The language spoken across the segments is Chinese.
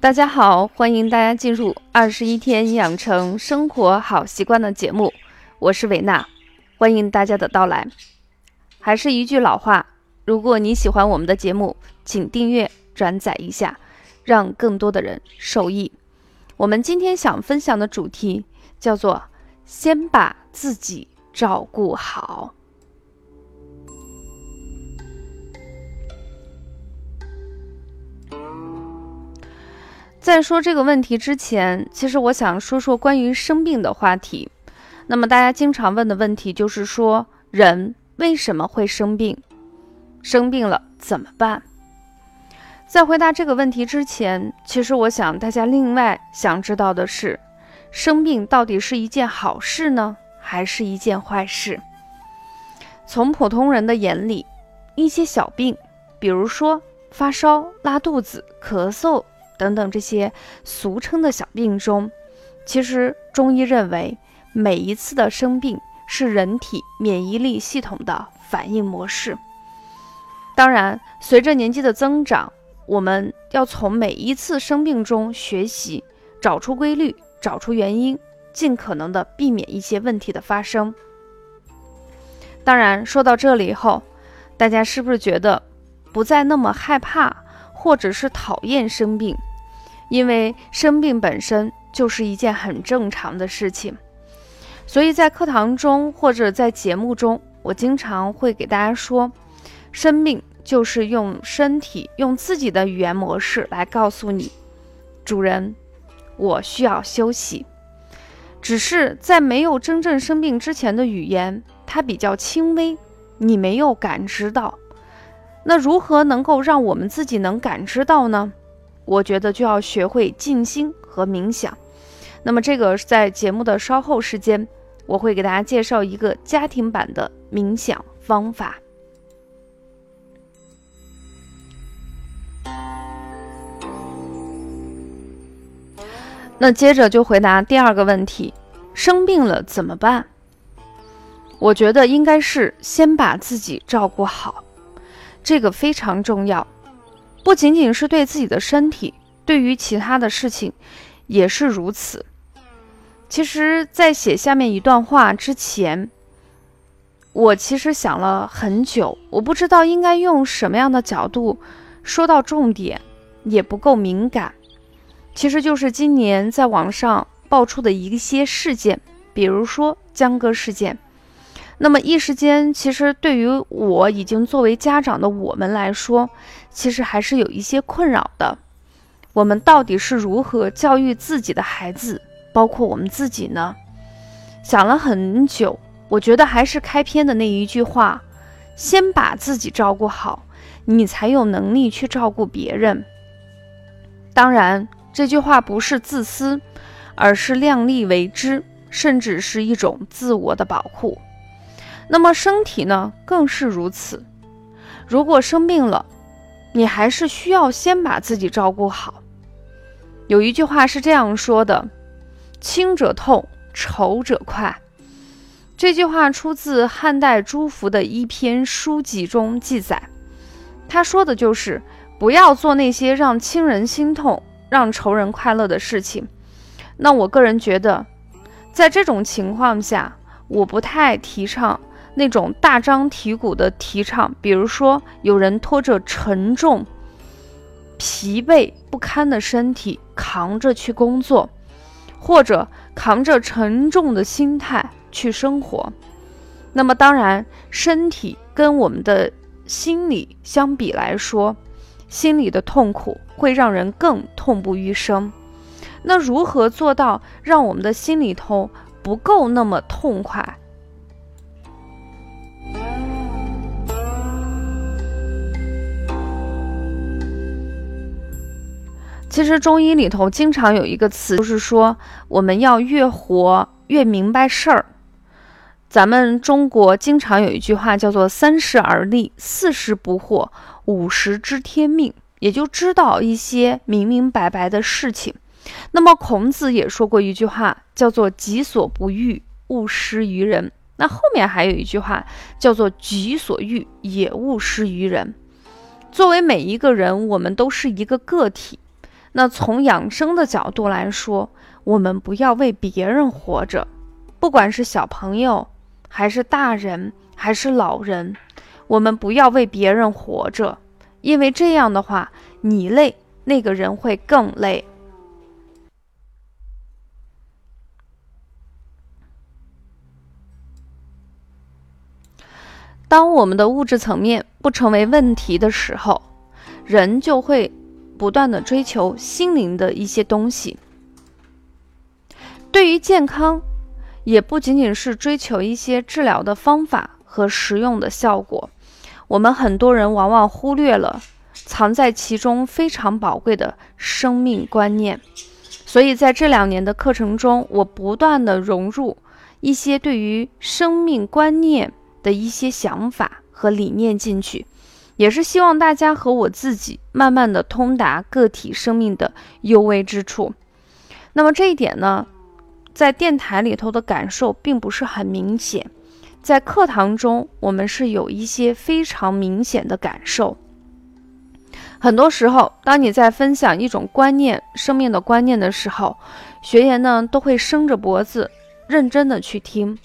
大家好，欢迎大家进入二十一天养成生活好习惯的节目，我是维娜，欢迎大家的到来。还是一句老话，如果你喜欢我们的节目，请订阅、转载一下，让更多的人受益。我们今天想分享的主题叫做“先把自己照顾好”。在说这个问题之前，其实我想说说关于生病的话题。那么大家经常问的问题就是说，人为什么会生病？生病了怎么办？在回答这个问题之前，其实我想大家另外想知道的是，生病到底是一件好事呢，还是一件坏事？从普通人的眼里，一些小病，比如说发烧、拉肚子、咳嗽。等等这些俗称的小病中，其实中医认为，每一次的生病是人体免疫力系统的反应模式。当然，随着年纪的增长，我们要从每一次生病中学习，找出规律，找出原因，尽可能的避免一些问题的发生。当然，说到这里以后，大家是不是觉得不再那么害怕，或者是讨厌生病？因为生病本身就是一件很正常的事情，所以在课堂中或者在节目中，我经常会给大家说，生病就是用身体用自己的语言模式来告诉你，主人，我需要休息。只是在没有真正生病之前的语言，它比较轻微，你没有感知到。那如何能够让我们自己能感知到呢？我觉得就要学会静心和冥想。那么这个在节目的稍后时间，我会给大家介绍一个家庭版的冥想方法。那接着就回答第二个问题：生病了怎么办？我觉得应该是先把自己照顾好，这个非常重要。不仅仅是对自己的身体，对于其他的事情也是如此。其实，在写下面一段话之前，我其实想了很久，我不知道应该用什么样的角度说到重点，也不够敏感。其实就是今年在网上爆出的一些事件，比如说江歌事件。那么一时间，其实对于我已经作为家长的我们来说，其实还是有一些困扰的。我们到底是如何教育自己的孩子，包括我们自己呢？想了很久，我觉得还是开篇的那一句话：先把自己照顾好，你才有能力去照顾别人。当然，这句话不是自私，而是量力为之，甚至是一种自我的保护。那么身体呢，更是如此。如果生病了，你还是需要先把自己照顾好。有一句话是这样说的：“轻者痛，愁者快。”这句话出自汉代朱福的一篇书籍中记载。他说的就是不要做那些让亲人心痛、让仇人快乐的事情。那我个人觉得，在这种情况下，我不太提倡。那种大张旗鼓的提倡，比如说有人拖着沉重、疲惫不堪的身体扛着去工作，或者扛着沉重的心态去生活。那么，当然，身体跟我们的心理相比来说，心里的痛苦会让人更痛不欲生。那如何做到让我们的心里头不够那么痛快？其实中医里头经常有一个词，就是说我们要越活越明白事儿。咱们中国经常有一句话叫做“三十而立，四十不惑，五十知天命”，也就知道一些明明白白的事情。那么孔子也说过一句话，叫做“己所不欲，勿施于人”。那后面还有一句话叫做“己所欲，也勿施于人”。作为每一个人，我们都是一个个体。那从养生的角度来说，我们不要为别人活着，不管是小朋友，还是大人，还是老人，我们不要为别人活着，因为这样的话，你累，那个人会更累。当我们的物质层面不成为问题的时候，人就会不断的追求心灵的一些东西。对于健康，也不仅仅是追求一些治疗的方法和实用的效果。我们很多人往往忽略了藏在其中非常宝贵的生命观念。所以在这两年的课程中，我不断的融入一些对于生命观念。的一些想法和理念进去，也是希望大家和我自己慢慢的通达个体生命的幽微之处。那么这一点呢，在电台里头的感受并不是很明显，在课堂中我们是有一些非常明显的感受。很多时候，当你在分享一种观念、生命的观念的时候，学员呢都会伸着脖子，认真的去听。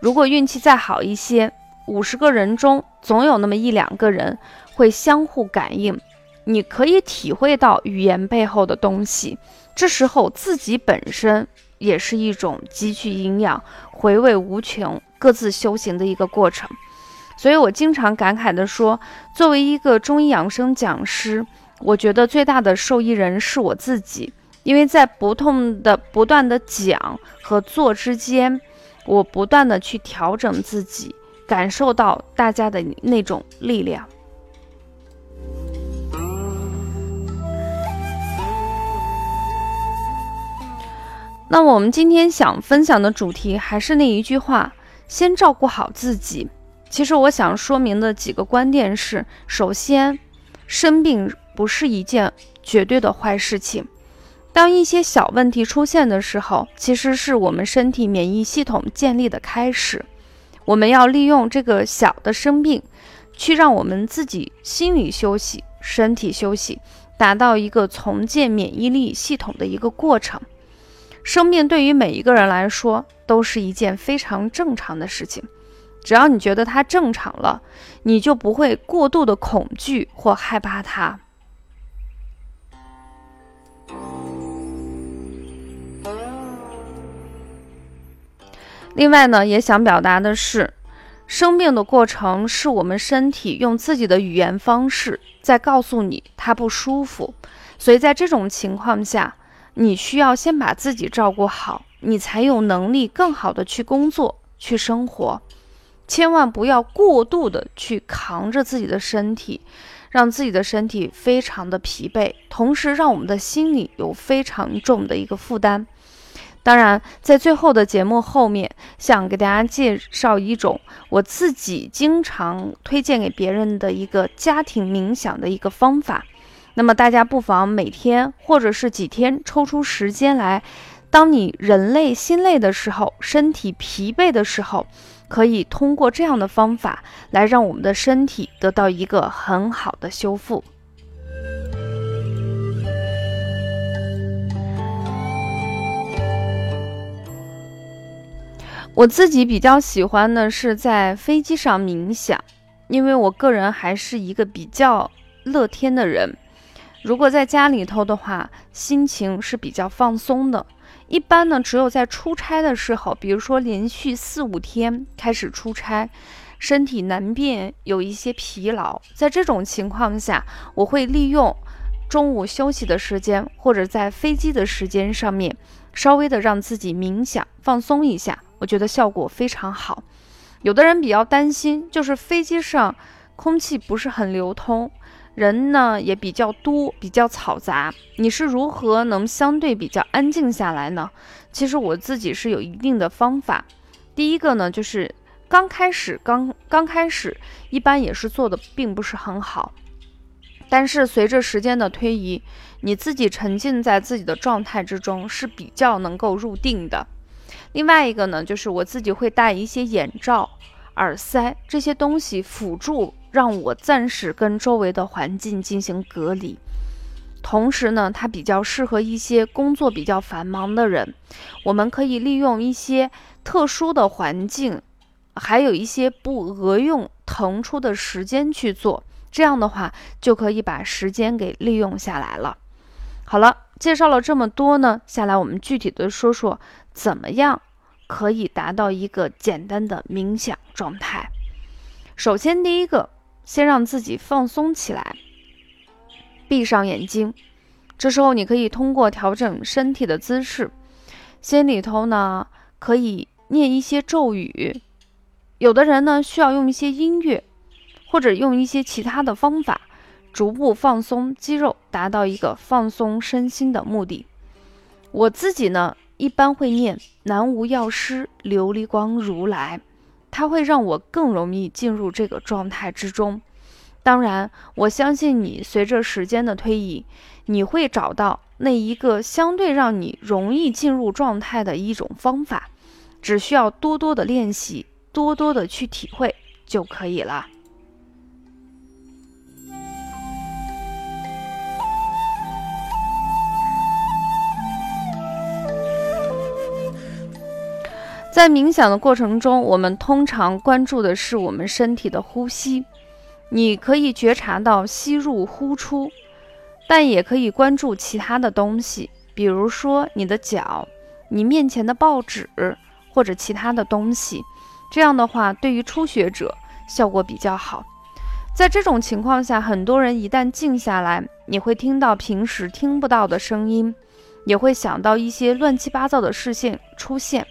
如果运气再好一些，五十个人中总有那么一两个人会相互感应，你可以体会到语言背后的东西。这时候自己本身也是一种汲取营养、回味无穷、各自修行的一个过程。所以我经常感慨地说，作为一个中医养生讲师，我觉得最大的受益人是我自己，因为在不痛的不断的讲和做之间。我不断的去调整自己，感受到大家的那种力量。那我们今天想分享的主题还是那一句话：先照顾好自己。其实我想说明的几个观点是：首先，生病不是一件绝对的坏事情。当一些小问题出现的时候，其实是我们身体免疫系统建立的开始。我们要利用这个小的生病，去让我们自己心理休息、身体休息，达到一个重建免疫力系统的一个过程。生病对于每一个人来说都是一件非常正常的事情。只要你觉得它正常了，你就不会过度的恐惧或害怕它。另外呢，也想表达的是，生病的过程是我们身体用自己的语言方式在告诉你它不舒服，所以在这种情况下，你需要先把自己照顾好，你才有能力更好的去工作、去生活。千万不要过度的去扛着自己的身体，让自己的身体非常的疲惫，同时让我们的心里有非常重的一个负担。当然，在最后的节目后面，想给大家介绍一种我自己经常推荐给别人的一个家庭冥想的一个方法。那么大家不妨每天或者是几天抽出时间来，当你人累、心累的时候，身体疲惫的时候，可以通过这样的方法来让我们的身体得到一个很好的修复。我自己比较喜欢的是在飞机上冥想，因为我个人还是一个比较乐天的人。如果在家里头的话，心情是比较放松的。一般呢，只有在出差的时候，比如说连续四五天开始出差，身体难免有一些疲劳。在这种情况下，我会利用中午休息的时间，或者在飞机的时间上面，稍微的让自己冥想放松一下。我觉得效果非常好。有的人比较担心，就是飞机上空气不是很流通，人呢也比较多，比较嘈杂。你是如何能相对比较安静下来呢？其实我自己是有一定的方法。第一个呢，就是刚开始，刚刚开始，一般也是做的并不是很好。但是随着时间的推移，你自己沉浸在自己的状态之中，是比较能够入定的。另外一个呢，就是我自己会戴一些眼罩、耳塞这些东西辅助，让我暂时跟周围的环境进行隔离。同时呢，它比较适合一些工作比较繁忙的人。我们可以利用一些特殊的环境，还有一些不额用腾出的时间去做，这样的话就可以把时间给利用下来了。好了，介绍了这么多呢，下来我们具体的说说怎么样可以达到一个简单的冥想状态。首先，第一个，先让自己放松起来。闭上眼睛，这时候你可以通过调整身体的姿势，心里头呢可以念一些咒语。有的人呢需要用一些音乐，或者用一些其他的方法，逐步放松肌肉，达到一个放松身心的目的。我自己呢一般会念南无药师琉璃光如来，它会让我更容易进入这个状态之中。当然，我相信你。随着时间的推移，你会找到那一个相对让你容易进入状态的一种方法，只需要多多的练习，多多的去体会就可以了。在冥想的过程中，我们通常关注的是我们身体的呼吸。你可以觉察到吸入呼出，但也可以关注其他的东西，比如说你的脚、你面前的报纸或者其他的东西。这样的话，对于初学者效果比较好。在这种情况下，很多人一旦静下来，你会听到平时听不到的声音，也会想到一些乱七八糟的视线出现。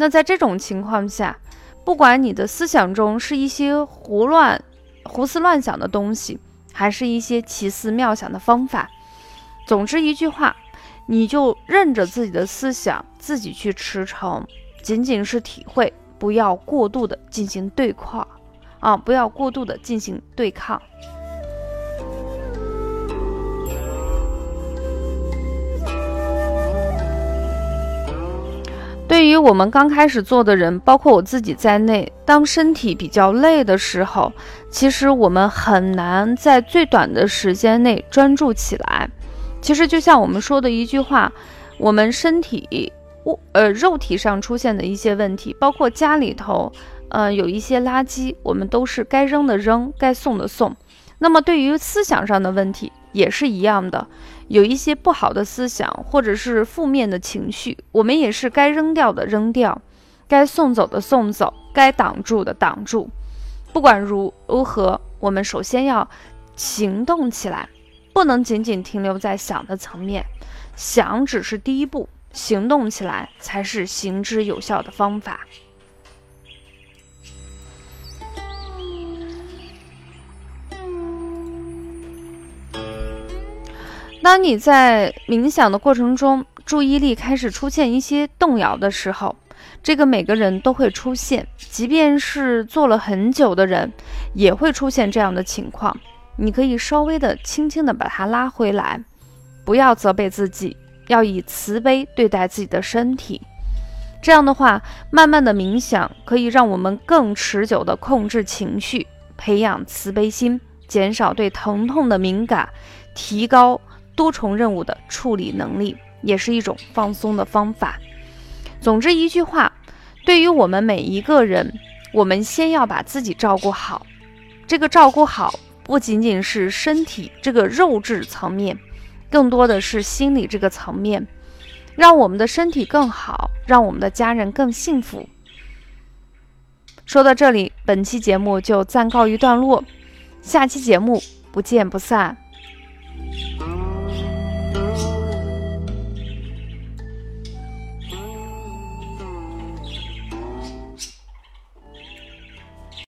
那在这种情况下，不管你的思想中是一些胡乱。胡思乱想的东西，还是一些奇思妙想的方法。总之一句话，你就任着自己的思想自己去驰骋，仅仅是体会，不要过度的进行对抗啊！不要过度的进行对抗。我们刚开始做的人，包括我自己在内，当身体比较累的时候，其实我们很难在最短的时间内专注起来。其实就像我们说的一句话，我们身体物呃肉体上出现的一些问题，包括家里头呃有一些垃圾，我们都是该扔的扔，该送的送。那么对于思想上的问题也是一样的。有一些不好的思想，或者是负面的情绪，我们也是该扔掉的扔掉，该送走的送走，该挡住的挡住。不管如如何，我们首先要行动起来，不能仅仅停留在想的层面，想只是第一步，行动起来才是行之有效的方法。当你在冥想的过程中，注意力开始出现一些动摇的时候，这个每个人都会出现，即便是做了很久的人，也会出现这样的情况。你可以稍微的、轻轻的把它拉回来，不要责备自己，要以慈悲对待自己的身体。这样的话，慢慢的冥想可以让我们更持久的控制情绪，培养慈悲心，减少对疼痛的敏感，提高。多重任务的处理能力也是一种放松的方法。总之一句话，对于我们每一个人，我们先要把自己照顾好。这个照顾好不仅仅是身体这个肉质层面，更多的是心理这个层面，让我们的身体更好，让我们的家人更幸福。说到这里，本期节目就暂告一段落，下期节目不见不散。